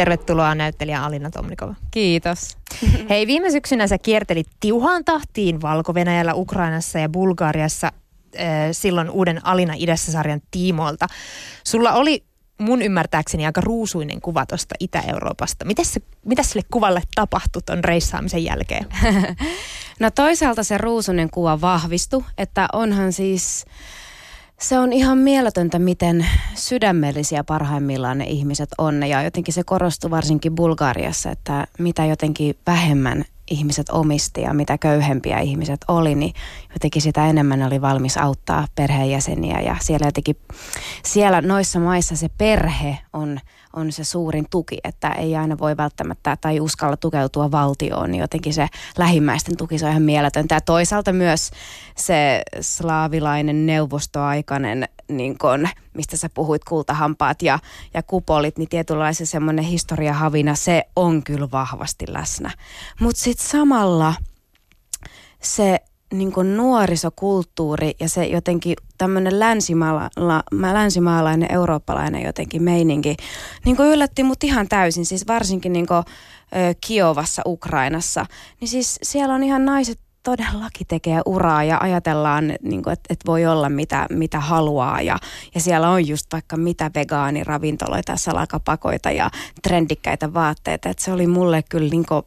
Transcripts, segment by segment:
Tervetuloa näyttelijä Alina Tomnikova. Kiitos. Hei, viime syksynä sä kiertelit tiuhaan tahtiin valko Ukrainassa ja Bulgariassa äh, silloin uuden Alina idässä sarjan tiimoilta. Sulla oli mun ymmärtääkseni aika ruusuinen kuva tuosta Itä-Euroopasta. Mites se, mitä sille kuvalle tapahtui ton reissaamisen jälkeen? no toisaalta se ruusuinen kuva vahvistui, että onhan siis se on ihan mieletöntä, miten sydämellisiä parhaimmillaan ne ihmiset on. Ja jotenkin se korostui varsinkin Bulgariassa, että mitä jotenkin vähemmän ihmiset omisti ja mitä köyhempiä ihmiset oli, niin jotenkin sitä enemmän oli valmis auttaa perheenjäseniä. Ja siellä jotenkin, siellä noissa maissa se perhe on on se suurin tuki, että ei aina voi välttämättä tai uskalla tukeutua valtioon, niin jotenkin se lähimmäisten tuki se on ihan mieletöntä. Ja toisaalta myös se slaavilainen neuvostoaikainen, niin kun, mistä sä puhuit, kultahampaat ja, ja kupolit, niin tietynlaisen semmoinen historiahavina, se on kyllä vahvasti läsnä. Mutta sitten samalla se niin kuin nuorisokulttuuri ja se jotenkin tämmöinen länsimaala, länsimaalainen, eurooppalainen jotenkin meininki niin kuin yllätti mut ihan täysin. Siis varsinkin niin kuin, Kiovassa, Ukrainassa. Niin siis siellä on ihan naiset todellakin tekee uraa ja ajatellaan, niin että, että voi olla mitä, mitä haluaa. Ja, ja siellä on just vaikka mitä vegaaniravintoloita, salakapakoita ja trendikkäitä vaatteita. Että se oli mulle kyllä niin kuin,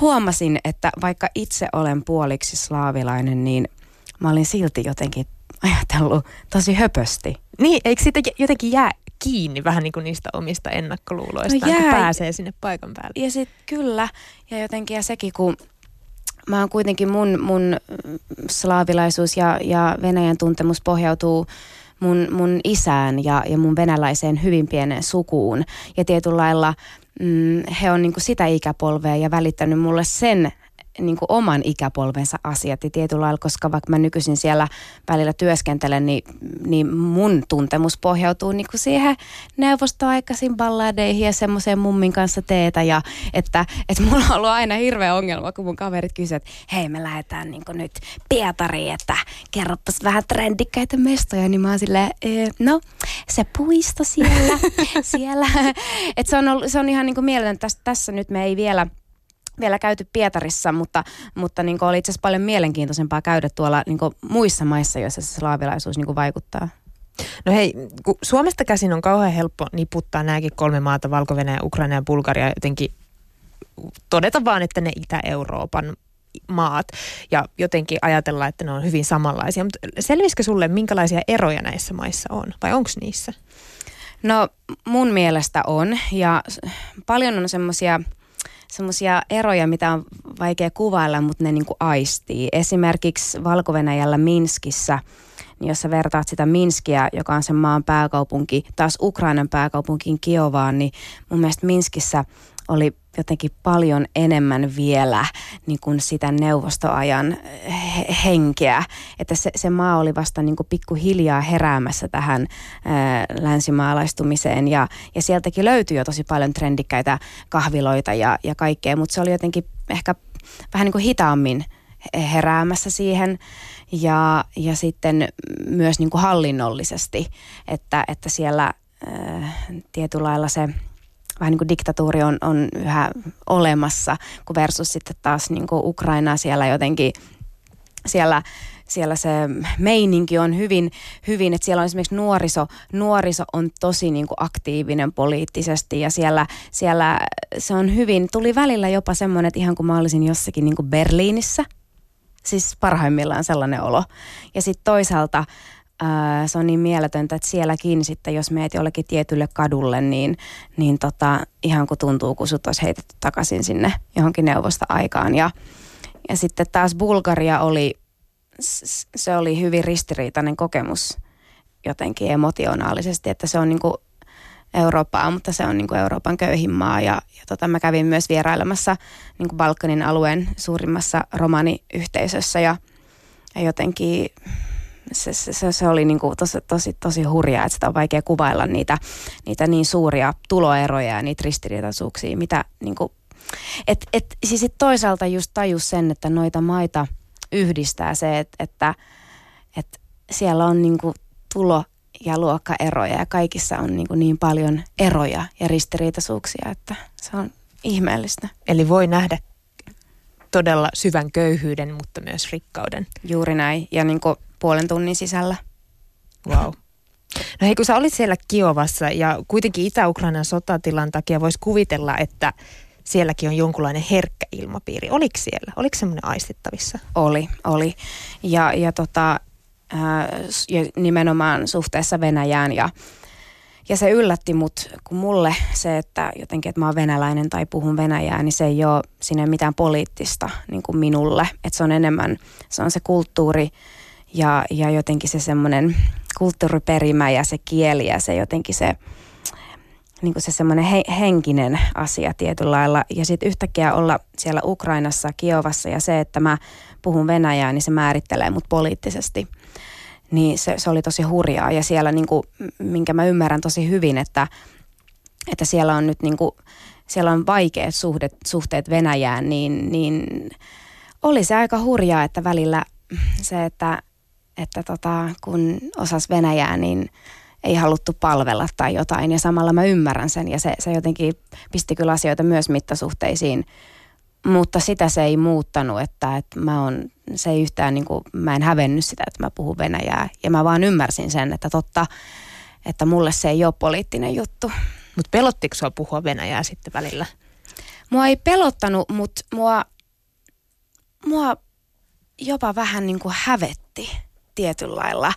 huomasin, että vaikka itse olen puoliksi slaavilainen, niin mä olin silti jotenkin ajatellut tosi höpösti. Niin, eikö sitä jotenkin jää kiinni vähän niin kuin niistä omista ennakkoluuloista, no jää. kun pääsee sinne paikan päälle? Ja sitten kyllä, ja jotenkin ja sekin, kun mä oon kuitenkin mun, mun slaavilaisuus ja, ja Venäjän tuntemus pohjautuu mun, mun isään ja, ja mun venäläiseen hyvin pienen sukuun. Ja tietyllä lailla mm, he on niin sitä ikäpolvea ja välittänyt mulle sen niin kuin oman ikäpolvensa asiat ja tietyllä lailla, koska vaikka mä nykyisin siellä välillä työskentelen, niin, niin mun tuntemus pohjautuu niin kuin siihen neuvostoaikaisin balladeihin ja semmoiseen mummin kanssa teetä ja että, että mulla on ollut aina hirveä ongelma, kun mun kaverit kysyvät, että hei me lähdetään niin kuin nyt Pietariin, että kerroppas vähän trendikkäitä mestoja, niin mä oon silleen, no se puisto siellä, siellä, että se on, se on ihan niin kuin mieletön, tässä, tässä nyt me ei vielä – vielä käyty Pietarissa, mutta, mutta niin oli itse asiassa paljon mielenkiintoisempaa käydä tuolla niin muissa maissa, joissa se slaavilaisuus niin vaikuttaa. No hei, kun Suomesta käsin on kauhean helppo niputtaa nämäkin kolme maata, valko Ukraina ja Bulgaria, jotenkin todeta vaan, että ne Itä-Euroopan maat ja jotenkin ajatella, että ne on hyvin samanlaisia. Mutta selvisikö sulle, minkälaisia eroja näissä maissa on vai onko niissä? No mun mielestä on ja paljon on semmoisia – semmoisia eroja, mitä on vaikea kuvailla, mutta ne niin kuin aistii. Esimerkiksi valko Minskissä, niin jos sä vertaat sitä Minskiä, joka on sen maan pääkaupunki, taas Ukrainan pääkaupunkiin Kiovaan, niin mun mielestä Minskissä oli jotenkin paljon enemmän vielä niin kuin sitä neuvostoajan henkeä. Että se, se maa oli vasta niin kuin pikkuhiljaa heräämässä tähän ää, länsimaalaistumiseen. Ja, ja sieltäkin löytyi jo tosi paljon trendikkäitä kahviloita ja, ja kaikkea, mutta se oli jotenkin ehkä vähän niin kuin hitaammin heräämässä siihen. Ja, ja sitten myös niin kuin hallinnollisesti, että, että siellä ää, tietyllä lailla se – vähän niin kuin diktatuuri on, on yhä olemassa, kun versus sitten taas niin kuin Ukraina siellä jotenkin, siellä siellä se meininki on hyvin, hyvin että siellä on esimerkiksi nuoriso, nuoriso on tosi niin kuin aktiivinen poliittisesti ja siellä, siellä se on hyvin, tuli välillä jopa semmoinen, että ihan kuin mä olisin jossakin niin kuin Berliinissä, siis parhaimmillaan sellainen olo. Ja sitten toisaalta se on niin mieletöntä, että sielläkin sitten, jos meet jollekin tietylle kadulle, niin, niin tota, ihan kuin tuntuu, kun sut olisi heitetty takaisin sinne johonkin neuvosta aikaan. Ja, ja sitten taas Bulgaria oli, se oli hyvin ristiriitainen kokemus jotenkin emotionaalisesti, että se on niin kuin Eurooppaa, mutta se on niin kuin Euroopan köyhin maa. Ja, ja tota, mä kävin myös vierailemassa niin kuin Balkanin alueen suurimmassa romaniyhteisössä ja, ja jotenkin se, se, se oli niin kuin tosi, tosi, tosi hurjaa, että sitä on vaikea kuvailla niitä, niitä niin suuria tuloeroja ja niitä ristiriitaisuuksia, mitä niin kuin, et, et, siis toisaalta just tajus sen, että noita maita yhdistää se, että, että, että siellä on niin kuin tulo ja luokkaeroja ja kaikissa on niin, kuin niin paljon eroja ja ristiriitaisuuksia, että se on ihmeellistä. Eli voi nähdä todella syvän köyhyyden, mutta myös rikkauden. Juuri näin ja niin kuin puolen tunnin sisällä. Wow. No hei, kun sä olit siellä Kiovassa ja kuitenkin Itä-Ukrainan sotatilan takia voisi kuvitella, että sielläkin on jonkunlainen herkkä ilmapiiri. Oliko siellä? Oliko semmoinen aistittavissa? Oli, oli. Ja, ja, tota, ää, ja nimenomaan suhteessa Venäjään ja, ja se yllätti mut, kun mulle se, että jotenkin, että mä oon venäläinen tai puhun venäjää, niin se ei ole sinne mitään poliittista niin kuin minulle. Että se on enemmän, se on se kulttuuri ja, ja jotenkin se semmoinen kulttuuriperimä ja se kieli ja se jotenkin se, niin kuin se semmoinen he, henkinen asia tietyllä lailla. Ja sitten yhtäkkiä olla siellä Ukrainassa, Kiovassa ja se, että mä puhun venäjää, niin se määrittelee mut poliittisesti. Niin se, se oli tosi hurjaa ja siellä, niin kuin, minkä mä ymmärrän tosi hyvin, että, että siellä on nyt niin kuin, siellä on vaikeat suhteet, suhteet Venäjään, niin, niin oli se aika hurjaa, että välillä se, että, että tota, kun osas Venäjää, niin ei haluttu palvella tai jotain. Ja samalla mä ymmärrän sen ja se, se jotenkin pisti kyllä asioita myös mittasuhteisiin. Mutta sitä se ei muuttanut, että, että mä on, se ei yhtään, niin kuin, mä en hävennyt sitä, että mä puhun Venäjää. Ja mä vaan ymmärsin sen, että totta, että mulle se ei ole poliittinen juttu. Mutta pelottiko sua puhua Venäjää sitten välillä? Mua ei pelottanut, mutta mua, mua jopa vähän niin kuin hävetti tietyllä lailla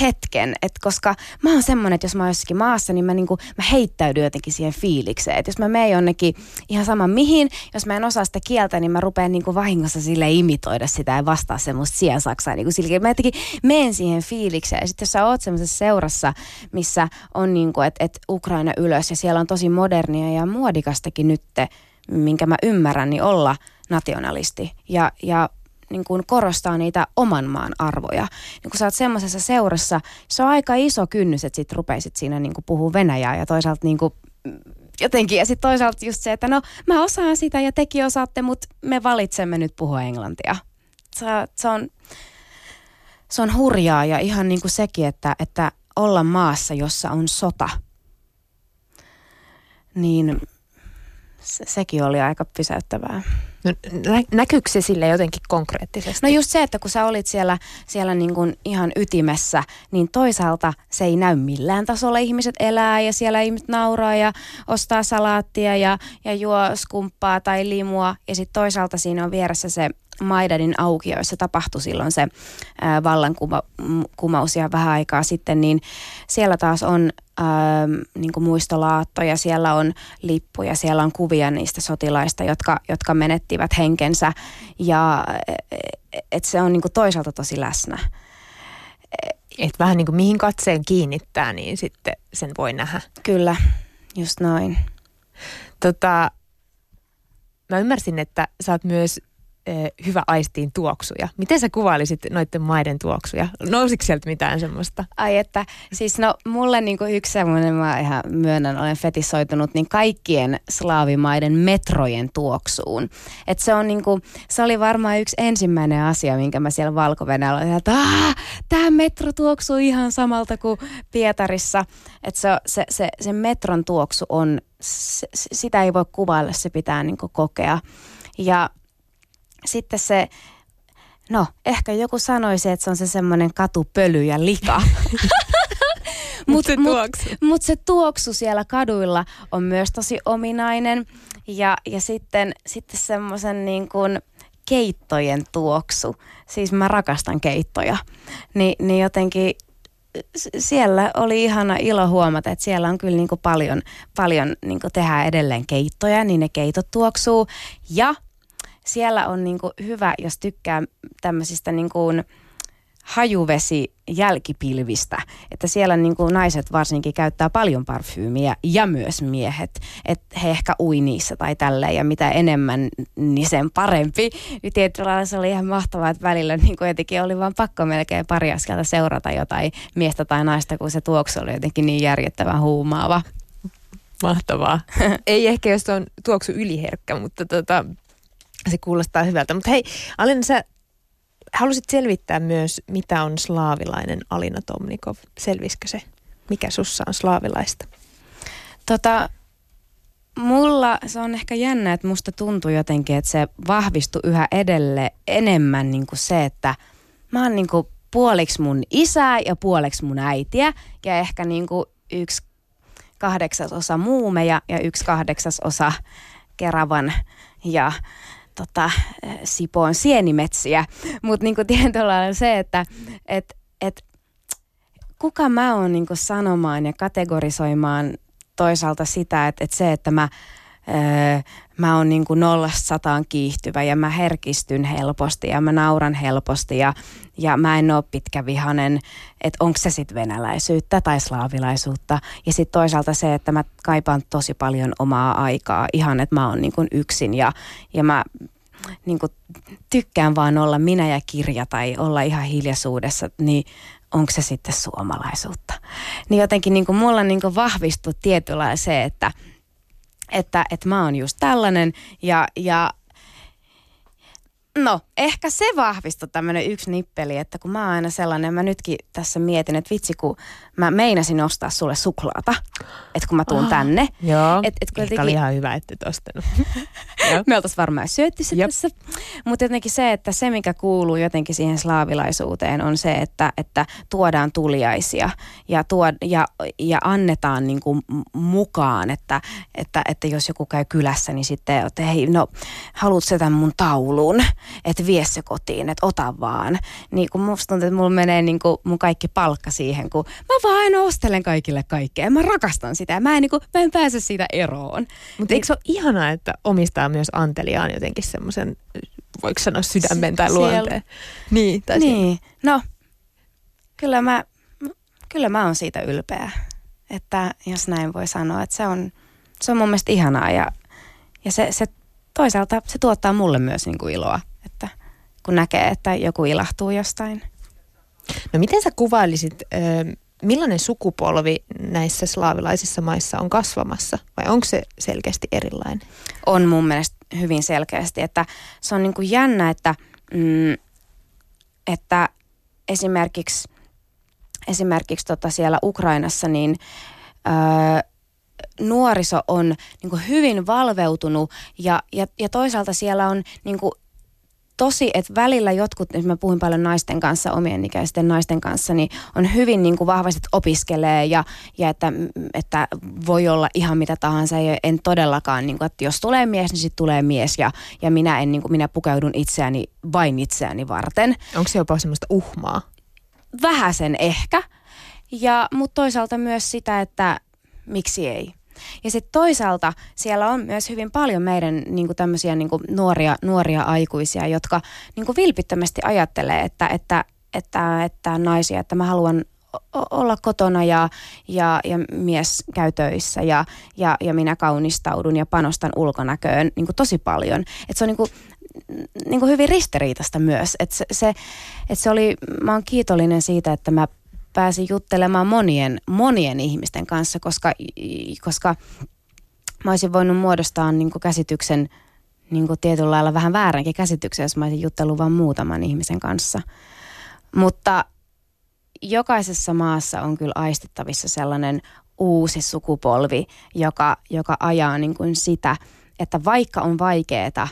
hetken, että koska mä oon semmonen, että jos mä oon jossakin maassa, niin mä, niinku, mä heittäydyn jotenkin siihen fiilikseen. Että jos mä menen jonnekin ihan sama mihin, jos mä en osaa sitä kieltä, niin mä rupean niinku vahingossa sille imitoida sitä ja vastaa semmoista siensaksaa. Niinku sille, mä jotenkin menen siihen fiilikseen. Ja sitten jos sä oot semmoisessa seurassa, missä on niinku, että et Ukraina ylös ja siellä on tosi modernia ja muodikastakin nytte, minkä mä ymmärrän, niin olla nationalisti. Ja, ja niin kuin korostaa niitä oman maan arvoja. Niin kun sä oot semmoisessa seurassa, se on aika iso kynnys, että sit rupeisit siinä niin kuin puhua venäjää ja toisaalta niin kuin jotenkin. Ja sitten toisaalta just se, että no mä osaan sitä ja teki osaatte, mutta me valitsemme nyt puhua englantia. Se, se, on, se on hurjaa ja ihan niin kuin sekin, että, että olla maassa, jossa on sota, niin se, sekin oli aika pysäyttävää. No, nä- näkyykö se sille jotenkin konkreettisesti? No just se, että kun sä olit siellä, siellä niin kuin ihan ytimessä, niin toisaalta se ei näy millään tasolla. Ihmiset elää ja siellä ihmiset nauraa ja ostaa salaattia ja, ja juo skumppaa tai limua. Ja sitten toisaalta siinä on vieressä se Maidanin aukio, jossa tapahtui silloin se ää, vallankumaus ja vähän aikaa sitten, niin siellä taas on ää, niin kuin muistolaattoja, siellä on lippuja, siellä on kuvia niistä sotilaista, jotka, jotka menettivät henkensä ja et se on niin kuin toisaalta tosi läsnä. Et vähän niin kuin mihin katseen kiinnittää, niin sitten sen voi nähdä. Kyllä, just noin. Tota, mä ymmärsin, että sä oot myös hyvä aistiin tuoksuja. Miten sä kuvailisit noiden maiden tuoksuja? Nousiko sieltä mitään semmoista? Ai että, siis no mulle niinku yksi semmoinen, mä ihan myönnän, olen fetisoitunut, niin kaikkien slaavimaiden metrojen tuoksuun. Että se on niinku, se oli varmaan yksi ensimmäinen asia, minkä mä siellä valko olin, että tämä metro tuoksuu ihan samalta kuin Pietarissa. Että se, se, se, se metron tuoksu on, se, sitä ei voi kuvailla, se pitää niinku kokea. Ja sitten se, no ehkä joku sanoisi, että se on se semmoinen katupöly ja lika. Mutta se, mut, mut se tuoksu siellä kaduilla on myös tosi ominainen. Ja, ja sitten, sitten semmoisen niin kuin keittojen tuoksu. Siis mä rakastan keittoja. Ni, niin jotenkin siellä oli ihana ilo huomata, että siellä on kyllä niin kuin paljon, paljon niin kuin tehdään edelleen keittoja, niin ne keitot tuoksuu. Ja siellä on niin kuin hyvä, jos tykkää tämmöisistä niin kuin hajuvesi jälkipilvistä, että siellä niin kuin naiset varsinkin käyttää paljon parfyymiä ja myös miehet, että he ehkä ui niissä tai tälleen ja mitä enemmän, niin sen parempi. Niin tietyllä lailla se oli ihan mahtavaa, että välillä niin kuin jotenkin oli vaan pakko melkein pari askelta seurata jotain miestä tai naista, kun se tuoksu oli jotenkin niin järjettävän huumaava. Mahtavaa. Ei ehkä, jos on tuoksu yliherkkä, mutta tota, se kuulostaa hyvältä. Mutta hei, Alina, sä halusit selvittää myös, mitä on slaavilainen Alina Tomnikov. Selvisikö se? Mikä sussa on slaavilaista? Tota, mulla se on ehkä jännä, että musta tuntuu jotenkin, että se vahvistui yhä edelleen enemmän niin kuin se, että mä oon niin kuin puoliksi mun isää ja puoliksi mun äitiä ja ehkä niin kuin yksi kahdeksasosa muumeja ja yksi kahdeksasosa Keravan ja tota, Sipoon sienimetsiä. Mutta niin tietyllä lailla se, että et, et, kuka mä oon niin sanomaan ja kategorisoimaan toisaalta sitä, että, että se, että mä, öö, mä oon niin nollasta sataan kiihtyvä ja mä herkistyn helposti ja mä nauran helposti ja, ja mä en ole pitkävihanen, että onko se sitten venäläisyyttä tai slaavilaisuutta. Ja sitten toisaalta se, että mä kaipaan tosi paljon omaa aikaa, ihan että mä oon niin yksin ja, ja mä niin tykkään vaan olla minä ja kirja tai olla ihan hiljaisuudessa, niin onko se sitten suomalaisuutta. Niin jotenkin niin kuin mulla niin kuin vahvistui tietyllä se, että, että, että mä oon just tällainen ja, ja No, ehkä se vahvistui tämmöinen yksi nippeli, että kun mä oon aina sellainen, mä nytkin tässä mietin, että vitsi kun mä meinasin ostaa sulle suklaata, että kun mä tuun oh, tänne. Joo, et, et kun jotenkin... oli ihan hyvä, että et ostanut. me oltaisiin varmaan syötty se tässä. Mutta jotenkin se, että se mikä kuuluu jotenkin siihen slaavilaisuuteen on se, että, että tuodaan tuliaisia ja, tuod, ja, ja annetaan niin kuin mukaan, että, että, että jos joku käy kylässä, niin sitten, että hei, no haluat sä tämän mun taulun? Että vie se kotiin, että ota vaan. Niin kun musta tuntuu, että mulla menee niin kuin mun kaikki palkka siihen, kun mä vaan aina ostelen kaikille kaikkea. Mä rakastan sitä. Mä en, niin kuin, mä en pääse siitä eroon. Mutta eikö se ole ihanaa, että omistaa myös anteliaan jotenkin semmoisen, voiko sanoa sydämen tai luonteen? Niin, tai niin. no kyllä mä, kyllä mä oon siitä ylpeä. Että jos näin voi sanoa, että se on, se on mun mielestä ihanaa ja, ja se, se toisaalta se tuottaa mulle myös niin kuin iloa, kun näkee, että joku ilahtuu jostain. No miten sä kuvailisit, millainen sukupolvi näissä slaavilaisissa maissa on kasvamassa vai onko se selkeästi erilainen? On mun mielestä hyvin selkeästi, että se on niin kuin jännä, että, mm, että esimerkiksi, esimerkiksi tota siellä Ukrainassa niin öö, nuoriso on niin kuin hyvin valveutunut ja, ja, ja toisaalta siellä on niin kuin tosi, että välillä jotkut, jos mä puhun paljon naisten kanssa, omien ikäisten naisten kanssa, niin on hyvin niin kuin vahvasti, että opiskelee ja, ja että, että voi olla ihan mitä tahansa. Ja en todellakaan, niin kuin, että jos tulee mies, niin sitten tulee mies ja, ja minä, en, niin kuin, minä pukeudun itseäni vain itseäni varten. Onko se jopa semmoista uhmaa? Vähäsen ehkä, ja, mutta toisaalta myös sitä, että miksi ei. Ja sitten toisaalta siellä on myös hyvin paljon meidän niin kuin tämmöisiä niin kuin nuoria, nuoria aikuisia, jotka niin kuin vilpittömästi ajattelee, että, että, että, että naisia, että mä haluan olla kotona ja, ja, ja mies käy töissä ja, ja, ja minä kaunistaudun ja panostan ulkonäköön niin kuin tosi paljon. Et se on niin kuin, niin kuin hyvin ristiriitasta myös. Et se, se, et se oli, mä oon kiitollinen siitä, että mä pääsin juttelemaan monien, monien ihmisten kanssa, koska, koska mä olisin voinut muodostaa niin kuin käsityksen niin kuin tietyllä lailla vähän vääränkin käsityksen, jos mä olisin juttellut vain muutaman ihmisen kanssa. Mutta jokaisessa maassa on kyllä aistittavissa sellainen uusi sukupolvi, joka, joka ajaa niin kuin sitä, että vaikka on vaikeaa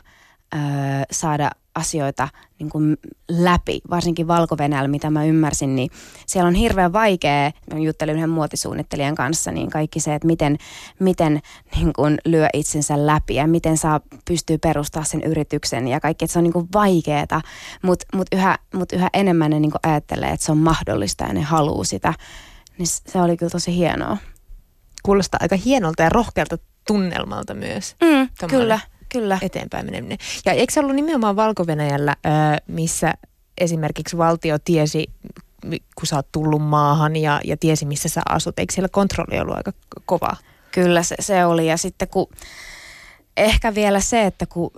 saada asioita niin kuin läpi, varsinkin valko mitä mä ymmärsin, niin siellä on hirveän vaikea, mä juttelin yhden muotisuunnittelijan kanssa, niin kaikki se, että miten, miten niin kuin lyö itsensä läpi ja miten saa pystyy perustaa sen yrityksen ja kaikki, että se on niin kuin vaikeeta, mutta mut yhä, mut yhä enemmän ne niin kuin ajattelee, että se on mahdollista ja ne haluaa sitä, niin se oli kyllä tosi hienoa. Kuulostaa aika hienolta ja rohkealta tunnelmalta myös. Mm, kyllä. Kyllä. eteenpäin meneminen. Ja eikö se ollut nimenomaan valko missä esimerkiksi valtio tiesi, kun sä oot tullut maahan ja, ja tiesi, missä sä asut. Eikö siellä kontrolli ollut aika kova? Kyllä se, se oli. Ja sitten kun ehkä vielä se, että kun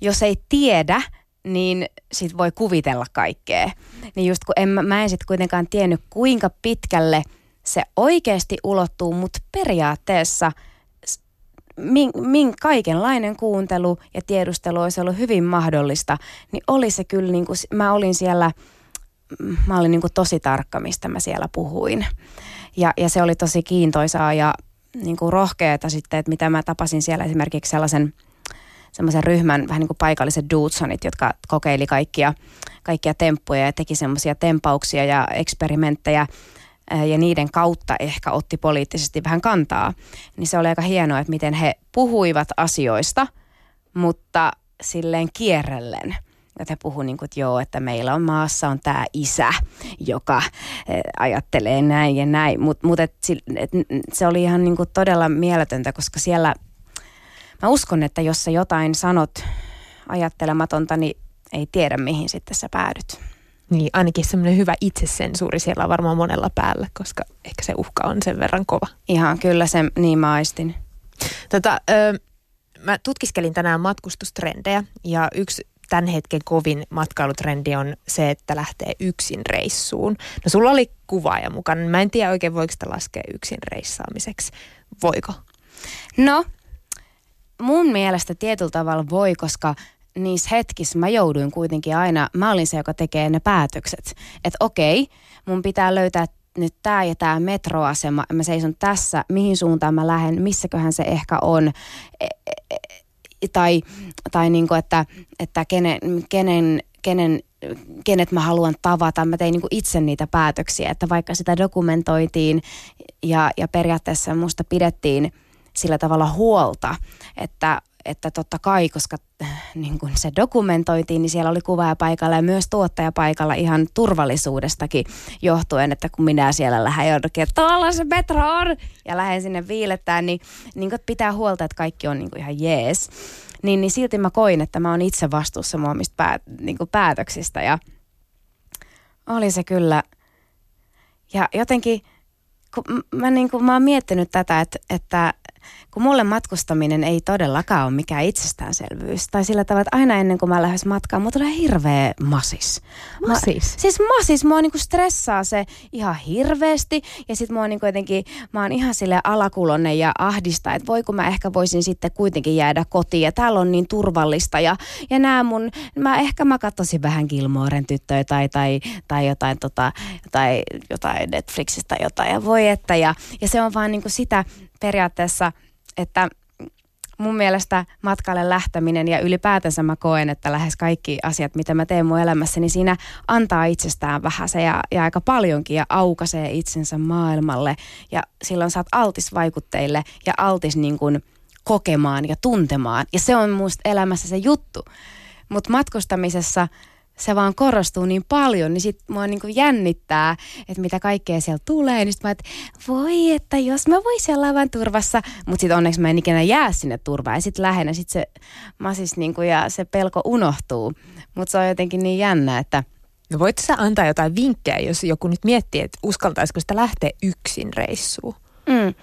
jos ei tiedä, niin sit voi kuvitella kaikkea. Niin just kun en, mä en sitten kuitenkaan tiennyt, kuinka pitkälle se oikeasti ulottuu, mutta periaatteessa – min, min, kaikenlainen kuuntelu ja tiedustelu olisi ollut hyvin mahdollista, niin oli se kyllä, niin kuin, mä olin siellä, mä olin niin kuin tosi tarkka, mistä mä siellä puhuin. Ja, ja se oli tosi kiintoisaa ja niin kuin rohkeata sitten, että mitä mä tapasin siellä esimerkiksi sellaisen semmoisen ryhmän, vähän niin kuin paikalliset Dudesonit, jotka kokeili kaikkia, kaikkia temppuja ja teki semmoisia tempauksia ja eksperimenttejä ja niiden kautta ehkä otti poliittisesti vähän kantaa. Niin se oli aika hienoa, että miten he puhuivat asioista, mutta silleen kierrellen – että he puhuivat niin kuin, että joo, että meillä on maassa on tämä isä, joka ajattelee näin ja näin. Mutta mut et, et, se oli ihan niin kuin todella mieletöntä, koska siellä, mä uskon, että jos sä jotain sanot ajattelematonta, niin ei tiedä mihin sitten sä päädyt. Niin, ainakin semmoinen hyvä itsesensuuri siellä on varmaan monella päällä, koska ehkä se uhka on sen verran kova. Ihan kyllä se niin maistin. Tota, ö, mä tutkiskelin tänään matkustustrendejä ja yksi tämän hetken kovin matkailutrendi on se, että lähtee yksin reissuun. No sulla oli kuvaaja mukana. Mä en tiedä oikein, voiko sitä laskea yksin reissaamiseksi. Voiko? No, mun mielestä tietyllä tavalla voi, koska niissä hetkissä mä jouduin kuitenkin aina, mä olin se, joka tekee ne päätökset. Että okei, mun pitää löytää nyt tämä ja tämä metroasema, mä seison tässä, mihin suuntaan mä lähden, missäköhän se ehkä on. E, e, tai, tai niin kuin, että, että kenen, kenen, kenen kenet mä haluan tavata. Mä tein niin itse niitä päätöksiä, että vaikka sitä dokumentoitiin ja, ja periaatteessa musta pidettiin sillä tavalla huolta, että että totta kai, koska niin kun se dokumentoitiin, niin siellä oli kuvaaja paikalla ja myös tuottaja paikalla ihan turvallisuudestakin johtuen, että kun minä siellä lähden jonnekin, että tuolla se metro on, ja lähden sinne viilettään, niin, niin pitää huolta, että kaikki on niin ihan jees. Niin, niin silti mä koin, että mä oon itse vastuussa mun omista päät, niin päätöksistä ja oli se kyllä. Ja jotenkin, kun mä, niin kuin, mä oon miettinyt tätä, että, että kun mulle matkustaminen ei todellakaan ole mikään itsestäänselvyys. Tai sillä tavalla, että aina ennen kuin mä lähden matkaan, mulla tulee hirveä masis. Masis? Mä, siis masis, mua niinku stressaa se ihan hirveästi. Ja sit mua niinku jotenkin, mä oon ihan sille alakulonen ja ahdista, että voi kun mä ehkä voisin sitten kuitenkin jäädä kotiin. Ja täällä on niin turvallista. Ja, ja nää mun, mä ehkä mä katsoisin vähän Gilmoren tyttöjä tai, tai, tai jotain, tota, jotain, jotain Netflixistä jotain. Ja voi että, ja, ja se on vaan niinku sitä periaatteessa, että mun mielestä matkalle lähteminen ja ylipäätänsä mä koen, että lähes kaikki asiat, mitä mä teen mun elämässä, niin siinä antaa itsestään vähän se ja, ja aika paljonkin ja aukaisee itsensä maailmalle ja silloin saat altis vaikutteille ja altis niin kuin kokemaan ja tuntemaan ja se on musta elämässä se juttu. Mutta matkustamisessa se vaan korostuu niin paljon, niin sit mua niin kuin jännittää, että mitä kaikkea siellä tulee. Niin sit mä, että voi, että jos mä voisin olla aivan turvassa, mutta sitten onneksi mä en ikinä jää sinne turvaan. Ja sitten lähinnä sit se masis niin kuin, ja se pelko unohtuu. Mutta se on jotenkin niin jännä, että No voit sä antaa jotain vinkkejä, jos joku nyt miettii, että uskaltaisiko sitä lähteä yksin reissuun? Mm.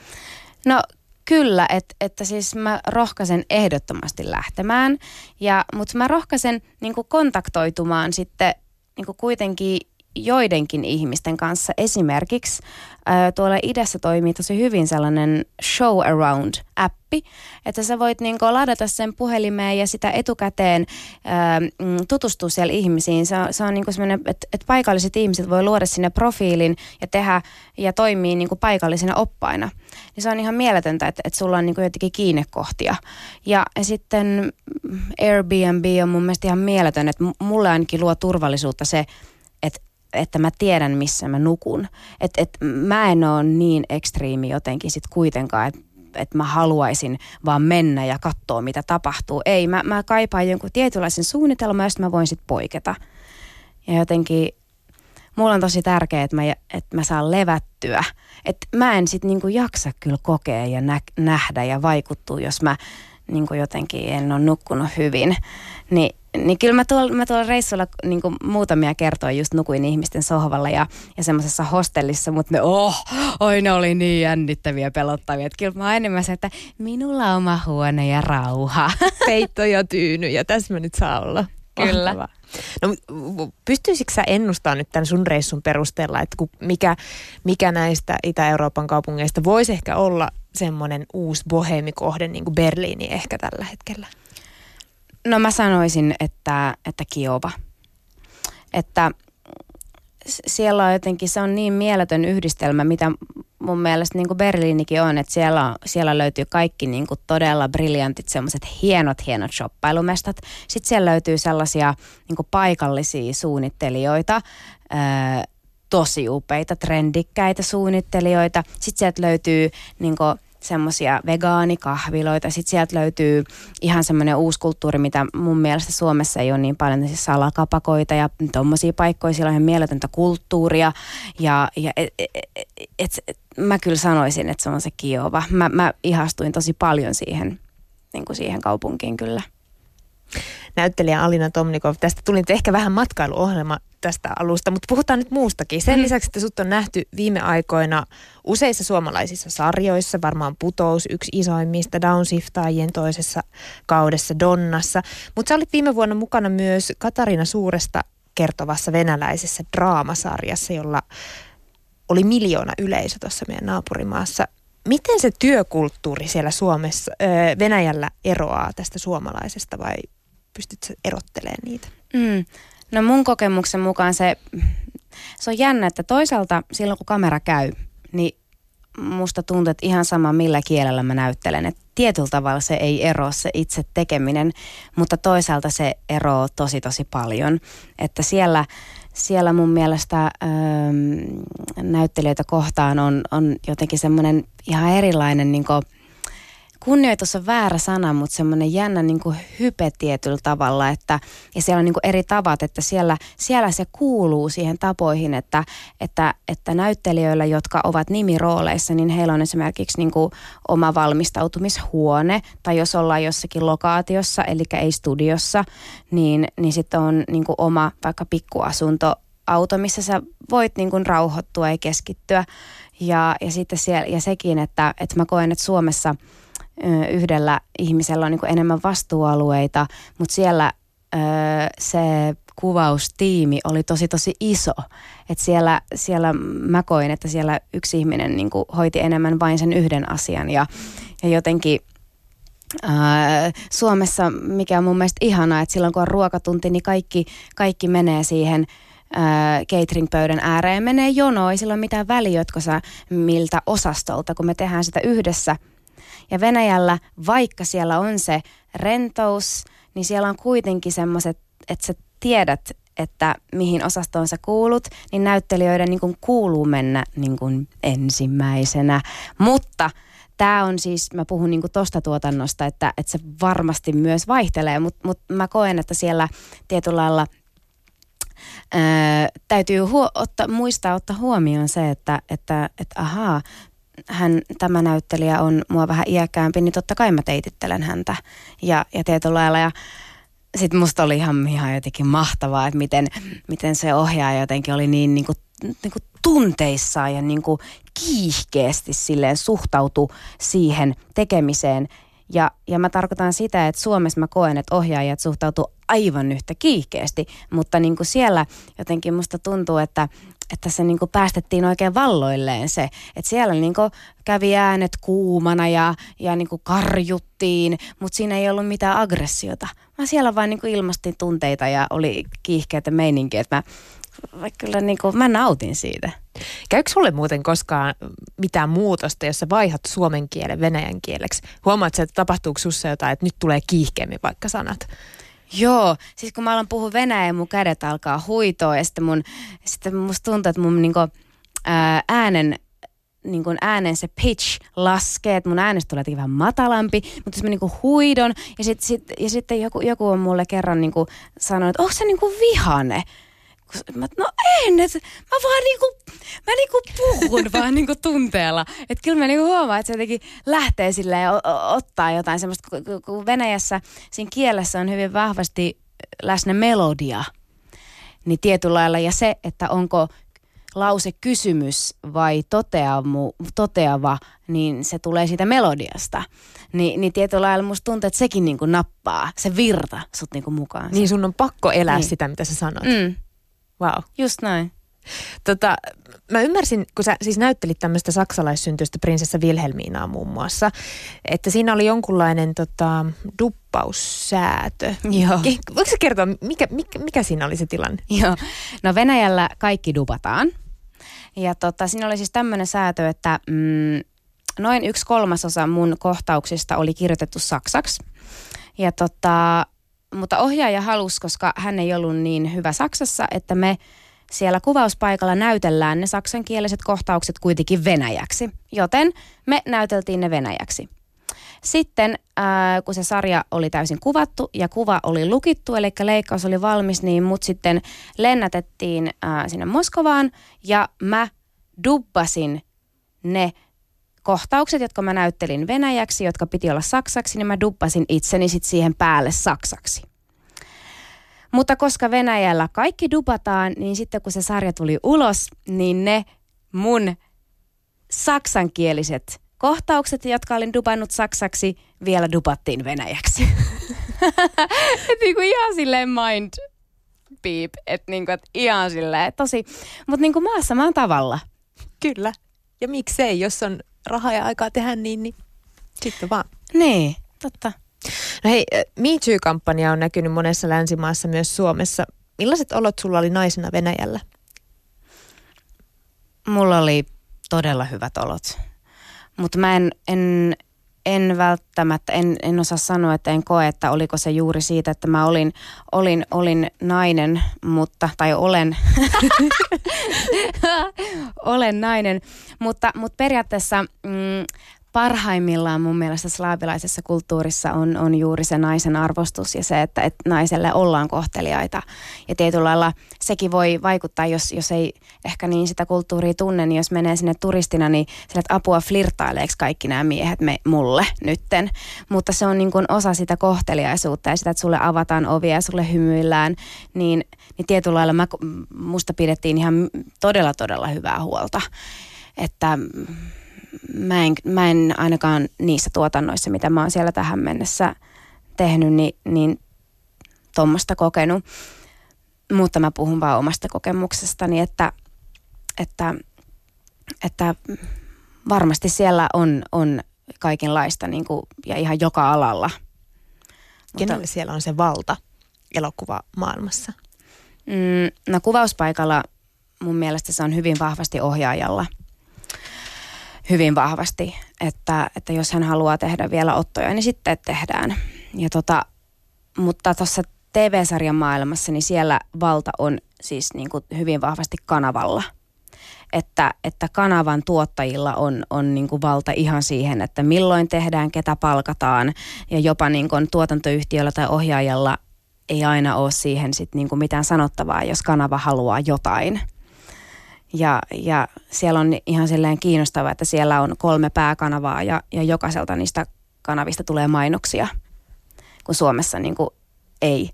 No Kyllä, et, että siis mä rohkaisen ehdottomasti lähtemään, ja, mutta mä rohkaisen niin kontaktoitumaan sitten niin kuitenkin joidenkin ihmisten kanssa. Esimerkiksi ää, tuolla idässä toimii tosi hyvin sellainen show around-appi, että sä voit niinku ladata sen puhelimeen ja sitä etukäteen ää, mm, tutustua siellä ihmisiin. Se on, se on niinku semmoinen, että et paikalliset ihmiset voi luoda sinne profiilin ja tehdä ja toimii niinku paikallisina oppaina. Niin se on ihan mieletöntä, että, että sulla on niinku jotenkin kiinnekohtia. Ja, ja sitten Airbnb on mun mielestä ihan mieletön, että mulle ainakin luo turvallisuutta se, että mä tiedän, missä mä nukun. Että et mä en ole niin ekstriimi jotenkin sit kuitenkaan, että että mä haluaisin vaan mennä ja katsoa, mitä tapahtuu. Ei, mä, mä kaipaan jonkun tietynlaisen suunnitelman, josta mä voin sitten poiketa. Ja jotenkin mulla on tosi tärkeää, että mä, että mä saan levättyä. Että mä en sitten niinku jaksa kyllä kokea ja nä, nähdä ja vaikuttua, jos mä niinku jotenkin en ole nukkunut hyvin. Niin niin kyllä mä tuolla, mä tuolla reissulla niin muutamia kertoja just nukuin ihmisten sohvalla ja, ja semmoisessa hostellissa, mutta ne, oh, oi ne oli niin jännittäviä pelottavia. Että kyllä mä oon enemmän se, että minulla on oma huone ja rauha. Peitto ja tyyny ja tässä mä nyt saa olla. Kyllä. No pystyisikö sä ennustaa nyt tämän sun reissun perusteella, että mikä, mikä näistä Itä-Euroopan kaupungeista voisi ehkä olla semmoinen uusi bohemikohde, niin kuin Berliini ehkä tällä hetkellä? No mä sanoisin, että, että Kiova. Että siellä on jotenkin, se on niin mieletön yhdistelmä, mitä mun mielestä niin kuin Berliinikin on, että siellä, siellä löytyy kaikki niin kuin todella briljantit, semmoiset hienot, hienot shoppailumestat. Sitten siellä löytyy sellaisia niin kuin paikallisia suunnittelijoita, tosi upeita, trendikkäitä suunnittelijoita. Sitten sieltä löytyy niin kuin, semmoisia vegaanikahviloita. Sitten sieltä löytyy ihan semmoinen uusi kulttuuri, mitä mun mielestä Suomessa ei ole niin paljon, siis salakapakoita ja tuommoisia paikkoja. Siellä on ihan mieletöntä kulttuuria ja, ja et, et, et, et, mä kyllä sanoisin, että se on se Kiova. Mä, mä ihastuin tosi paljon siihen, niin kuin siihen kaupunkiin kyllä näyttelijä Alina Tomnikov. Tästä tuli nyt ehkä vähän matkailuohjelma tästä alusta, mutta puhutaan nyt muustakin. Sen mm. lisäksi, että sut on nähty viime aikoina useissa suomalaisissa sarjoissa, varmaan Putous, yksi isoimmista, Downshiftaajien toisessa kaudessa Donnassa. Mutta sä olit viime vuonna mukana myös Katarina Suuresta kertovassa venäläisessä draamasarjassa, jolla oli miljoona yleisö tuossa meidän naapurimaassa. Miten se työkulttuuri siellä Suomessa, Venäjällä eroaa tästä suomalaisesta vai pystytkö erottelemaan niitä? Mm. No mun kokemuksen mukaan se, se on jännä, että toisaalta silloin kun kamera käy, niin musta tuntuu, että ihan sama millä kielellä mä näyttelen. Että tietyllä tavalla se ei ero se itse tekeminen, mutta toisaalta se eroo tosi tosi paljon. Että siellä, siellä mun mielestä öö, näyttelijöitä kohtaan on, on jotenkin semmoinen ihan erilainen niin kuin, kunnioitus on väärä sana, mutta semmoinen jännä niin kuin hype tietyllä tavalla, että, ja siellä on niin kuin eri tavat, että siellä, siellä se kuuluu siihen tapoihin, että, että, että näyttelijöillä, jotka ovat nimirooleissa, niin heillä on esimerkiksi niin kuin oma valmistautumishuone, tai jos ollaan jossakin lokaatiossa, eli ei studiossa, niin, niin sitten on niin kuin oma vaikka pikkuasunto, auto, missä sä voit niin kuin rauhoittua ja keskittyä. Ja, ja sitten siellä, ja sekin, että, että mä koen, että Suomessa – yhdellä ihmisellä on niin kuin enemmän vastuualueita, mutta siellä se kuvaustiimi oli tosi tosi iso. Et siellä, siellä mä koin, että siellä yksi ihminen niin kuin hoiti enemmän vain sen yhden asian ja, ja jotenkin Suomessa, mikä on mun mielestä ihanaa, että silloin kun on ruokatunti, niin kaikki, kaikki menee siihen catering-pöydän ääreen. Menee jonoon, ei sillä ole mitään väliä, jotka sä miltä osastolta, kun me tehdään sitä yhdessä – ja Venäjällä, vaikka siellä on se rentous, niin siellä on kuitenkin semmoiset, että sä tiedät, että mihin osastoon sä kuulut, niin näyttelijöiden niin kuin kuuluu mennä niin kuin ensimmäisenä. Mutta tämä on siis, mä puhun niin tuosta tuotannosta, että, että se varmasti myös vaihtelee, mutta mut mä koen, että siellä tietyllä lailla ää, täytyy huo, otta, muistaa ottaa huomioon se, että, että, että ahaa, hän, tämä näyttelijä on mua vähän iäkkäämpi, niin totta kai mä teitittelen häntä. Ja, ja tietyllä lailla, ja sitten musta oli ihan, ihan jotenkin mahtavaa, että miten, miten se ohjaaja jotenkin oli niin, niin kuin, niin kuin tunteissaan ja niin kuin kiihkeästi silleen suhtautu siihen tekemiseen. Ja, ja mä tarkoitan sitä, että Suomessa mä koen, että ohjaajat suhtautuu aivan yhtä kiihkeästi, mutta niin kuin siellä jotenkin musta tuntuu, että, että se niin kuin päästettiin oikein valloilleen se, että siellä niin kuin kävi äänet kuumana ja, ja niin kuin karjuttiin, mutta siinä ei ollut mitään aggressiota. Mä siellä vain niin ilmastin tunteita ja oli kiihkeitä meininkiä, että mä, kyllä niin kuin, mä nautin siitä. Käykö sulle muuten koskaan mitään muutosta, jos sä vaihat suomen kielen venäjän kieleksi? Huomaat että tapahtuuko sussa jotain, että nyt tulee kiihkeämmin vaikka sanat? Joo, siis kun mä alan puhua venäjää, mun kädet alkaa huitoa ja sitten, mun, sitten musta tuntuu, että mun niinku, ää, äänen niin kuin äänen se pitch laskee, että mun äänestä tulee vähän matalampi, mutta jos mä niin kuin huidon ja, sit, sit, ja sitten joku, joku on mulle kerran niin kuin sanonut, että onko se niin kuin vihane? Mä, no en, et, mä vaan niinku puhun vaan niinku tunteella. Että kyllä mä niinku huomaan, että se jotenkin lähtee silleen o- ottaa jotain semmoista, kun Venäjässä siinä kielessä on hyvin vahvasti läsnä melodia. Niin tietyllä lailla, ja se, että onko lause kysymys vai toteamu, toteava, niin se tulee siitä melodiasta. Ni, niin tietyllä lailla musta tuntuu, että sekin niinku nappaa, se virta sut niinku mukaan. Niin sun on pakko elää niin. sitä, mitä sä sanot. Mm. Wow. Just näin. Tota, mä ymmärsin, kun sä siis näyttelit tämmöistä saksalaissyntyistä prinsessa Wilhelminaa muun muassa, että siinä oli jonkunlainen tota, duppaussäätö. Joo. Voitko sä kertoa, mikä, mikä, mikä siinä oli se tilanne? Joo. No Venäjällä kaikki dupataan. Ja tota, siinä oli siis tämmöinen säätö, että mm, noin yksi kolmasosa mun kohtauksista oli kirjoitettu saksaksi. Ja tota, mutta ohjaaja halusi, koska hän ei ollut niin hyvä Saksassa, että me siellä kuvauspaikalla näytellään ne saksankieliset kohtaukset kuitenkin venäjäksi. Joten me näyteltiin ne venäjäksi. Sitten ää, kun se sarja oli täysin kuvattu ja kuva oli lukittu, eli leikkaus oli valmis, niin mut sitten lennätettiin ää, sinne Moskovaan ja mä dubbasin ne kohtaukset, jotka mä näyttelin venäjäksi, jotka piti olla saksaksi, niin mä duppasin itseni sitten siihen päälle saksaksi. Mutta koska Venäjällä kaikki dupataan, niin sitten kun se sarja tuli ulos, niin ne mun saksankieliset kohtaukset, jotka olin dupannut saksaksi, vielä dupattiin venäjäksi. et niinku ihan silleen mind beep, että niinku, et ihan silleen tosi, mutta niinku maassa maan tavalla. Kyllä. Ja miksei, jos on rahaa ja aikaa tehdä niin, niin sitten vaan. Niin, totta. No hei, Me Too-kampanja on näkynyt monessa länsimaassa, myös Suomessa. Millaiset olot sulla oli naisena Venäjällä? Mulla oli todella hyvät olot. Mutta mä en, en, en välttämättä, en, en osaa sanoa, että en koe, että oliko se juuri siitä, että mä olin, olin, olin nainen, mutta, tai olen, olen nainen, mutta, mutta periaatteessa mm, parhaimmillaan mun mielestä slaavilaisessa kulttuurissa on, on juuri se naisen arvostus ja se, että, että naiselle ollaan kohteliaita. Ja tietyllä lailla sekin voi vaikuttaa, jos, jos ei ehkä niin sitä kulttuuria tunne, niin jos menee sinne turistina, niin sille, että apua flirttaileeko kaikki nämä miehet me, mulle nytten. Mutta se on niin kuin osa sitä kohteliaisuutta ja sitä, että sulle avataan ovia ja sulle hymyillään, niin, niin tietyllä lailla mä, musta pidettiin ihan todella, todella hyvää huolta. Että mä en, mä en ainakaan niissä tuotannoissa, mitä mä oon siellä tähän mennessä tehnyt, niin, niin tuommoista kokenut. Mutta mä puhun vaan omasta kokemuksestani, että, että, että varmasti siellä on, on kaikenlaista niin kuin, ja ihan joka alalla. Kenelle Mutta, siellä on se valta elokuva maailmassa? Mm, no kuvauspaikalla mun mielestä se on hyvin vahvasti ohjaajalla – hyvin vahvasti, että, että jos hän haluaa tehdä vielä ottoja, niin sitten tehdään. Ja tota, mutta tuossa TV-sarjan maailmassa, niin siellä valta on siis niin kuin hyvin vahvasti kanavalla. Että, että kanavan tuottajilla on, on niin kuin valta ihan siihen, että milloin tehdään, ketä palkataan. Ja jopa niin kuin tuotantoyhtiöllä tai ohjaajalla ei aina ole siihen sit niin kuin mitään sanottavaa, jos kanava haluaa jotain – ja, ja siellä on ihan silleen kiinnostavaa, että siellä on kolme pääkanavaa ja, ja jokaiselta niistä kanavista tulee mainoksia, kun Suomessa niin kuin ei.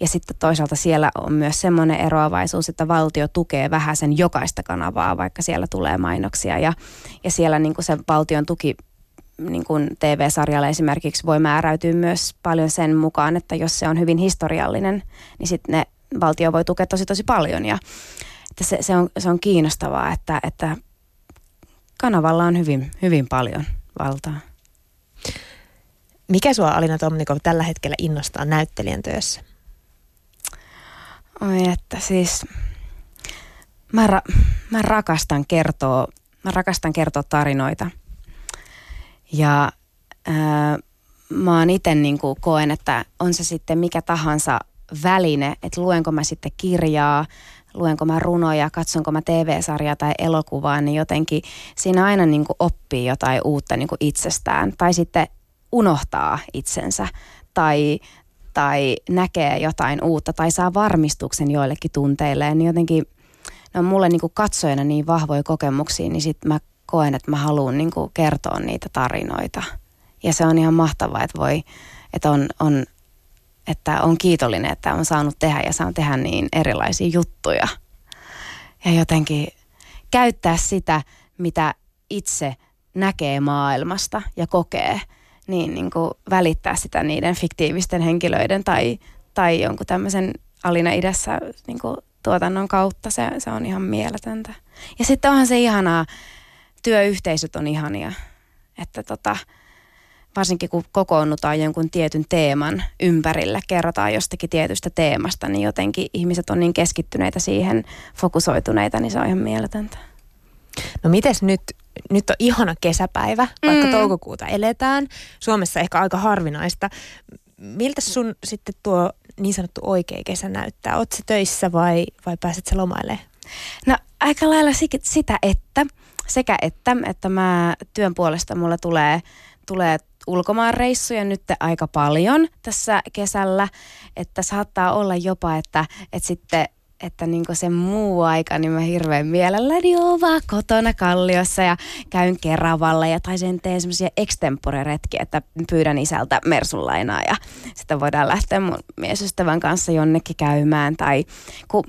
Ja sitten toisaalta siellä on myös semmoinen eroavaisuus, että valtio tukee vähän sen jokaista kanavaa, vaikka siellä tulee mainoksia. Ja, ja siellä niin kuin se valtion tuki niin kuin TV-sarjalle esimerkiksi voi määräytyä myös paljon sen mukaan, että jos se on hyvin historiallinen, niin sitten ne valtio voi tukea tosi tosi paljon. Ja, että se, se, on, se on kiinnostavaa, että, että kanavalla on hyvin, hyvin paljon valtaa. Mikä sua Alina Tomnikov tällä hetkellä innostaa näyttelijän työssä? Oi että siis mä, ra- mä rakastan kertoa, mä rakastan kertoa tarinoita. Ja ää, mä oon itse niin koen, että on se sitten mikä tahansa väline, että luenko mä sitten kirjaa, luenko mä runoja, katsonko mä TV-sarjaa tai elokuvaa, niin jotenkin siinä aina niin kuin oppii jotain uutta niin kuin itsestään. Tai sitten unohtaa itsensä tai, tai näkee jotain uutta tai saa varmistuksen joillekin tunteille. Niin jotenkin ne on mulle niin kuin katsojana niin vahvoja kokemuksia, niin sitten mä koen, että mä haluan niin kertoa niitä tarinoita. Ja se on ihan mahtavaa, että voi, että on, on että on kiitollinen, että on saanut tehdä ja saan tehdä niin erilaisia juttuja. Ja jotenkin käyttää sitä, mitä itse näkee maailmasta ja kokee, niin, niin kuin välittää sitä niiden fiktiivisten henkilöiden tai, tai jonkun tämmöisen Alina idässä niin kuin tuotannon kautta. Se, se on ihan mieletöntä. Ja sitten onhan se ihanaa, työyhteisöt on ihania, että tota, varsinkin kun kokoonnutaan jonkun tietyn teeman ympärille, kerrotaan jostakin tietystä teemasta, niin jotenkin ihmiset on niin keskittyneitä siihen, fokusoituneita, niin se on ihan mieletöntä. No mites nyt, nyt on ihana kesäpäivä, vaikka mm. toukokuuta eletään. Suomessa ehkä aika harvinaista. Miltä sun sitten tuo niin sanottu oikea kesä näyttää? Oletko töissä vai, vai pääset sä lomailemaan? No aika lailla sitä, että sekä että, että mä työn puolesta mulla tulee, tulee ulkomaanreissuja nyt aika paljon tässä kesällä, että saattaa olla jopa, että, että sitten että niinku se muu aika, niin mä hirveän mielelläni oon vaan kotona Kalliossa ja käyn Keravalla ja tai sen teen semmoisia extempore-retkiä, että pyydän isältä mersunlainaa ja sitten voidaan lähteä mun miesystävän kanssa jonnekin käymään tai kun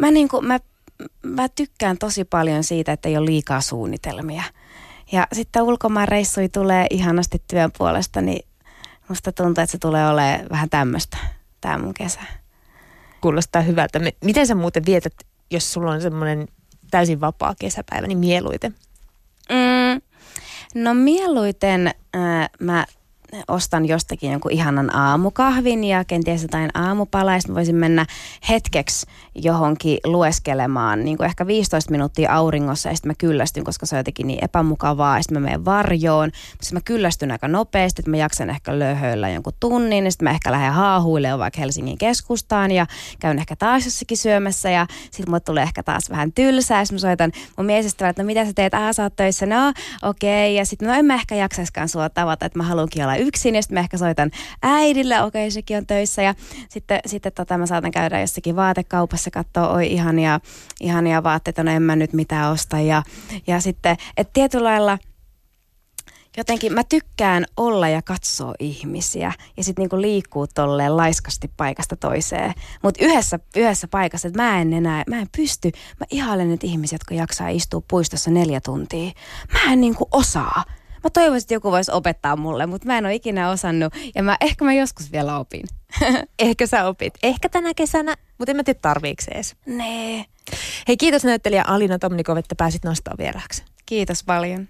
mä, niinku, mä, mä tykkään tosi paljon siitä, että ei ole liikaa suunnitelmia. Ja sitten ulkomaan reissui tulee ihanasti työn puolesta, niin musta tuntuu, että se tulee olemaan vähän tämmöistä tämä mun kesä. Kuulostaa hyvältä. Miten sä muuten vietät, jos sulla on semmoinen täysin vapaa kesäpäivä, niin mieluiten? Mm, no mieluiten äh, mä ostan jostakin jonkun ihanan aamukahvin ja kenties jotain aamupalaa, ja voisin mennä hetkeksi johonkin lueskelemaan, niin kuin ehkä 15 minuuttia auringossa, ja sitten mä kyllästyn, koska se on jotenkin niin epämukavaa, ja sitten mä menen varjoon, mutta mä kyllästyn aika nopeasti, että mä jaksan ehkä löhöillä jonkun tunnin, ja sitten mä ehkä lähden haahuilemaan vaikka Helsingin keskustaan, ja käyn ehkä taas jossakin syömässä, ja sitten mulle tulee ehkä taas vähän tylsää, ja mä soitan mun miesestä, että no mitä sä teet, ah sä oot töissä, no okei, okay. ja sitten no en mä ehkä jaksaiskaan sua tavata, että mä haluankin olla yksin ja sitten mä ehkä soitan äidille, okei okay, sekin on töissä ja sitten, sitten tota, mä saatan käydä jossakin vaatekaupassa katsoa, oi ihania, ihania vaatteita, no en mä nyt mitään osta ja, ja sitten, että tietyllä lailla jotenkin mä tykkään olla ja katsoa ihmisiä ja sitten niinku liikkuu tolleen laiskasti paikasta toiseen. Mutta yhdessä, yhdessä paikassa, että mä en enää, mä en pysty, mä ihailen nyt ihmisiä, jotka jaksaa istua puistossa neljä tuntia. Mä en niinku osaa. Mä toivoisin, että joku voisi opettaa mulle, mutta mä en ole ikinä osannut ja mä, ehkä mä joskus vielä opin. ehkä sä opit. Ehkä tänä kesänä, mutta en mä tiedä tarviiksi edes. Nee. Hei kiitos näyttelijä Alina Tomnikov, että pääsit nostamaan vieraaksi. Kiitos paljon.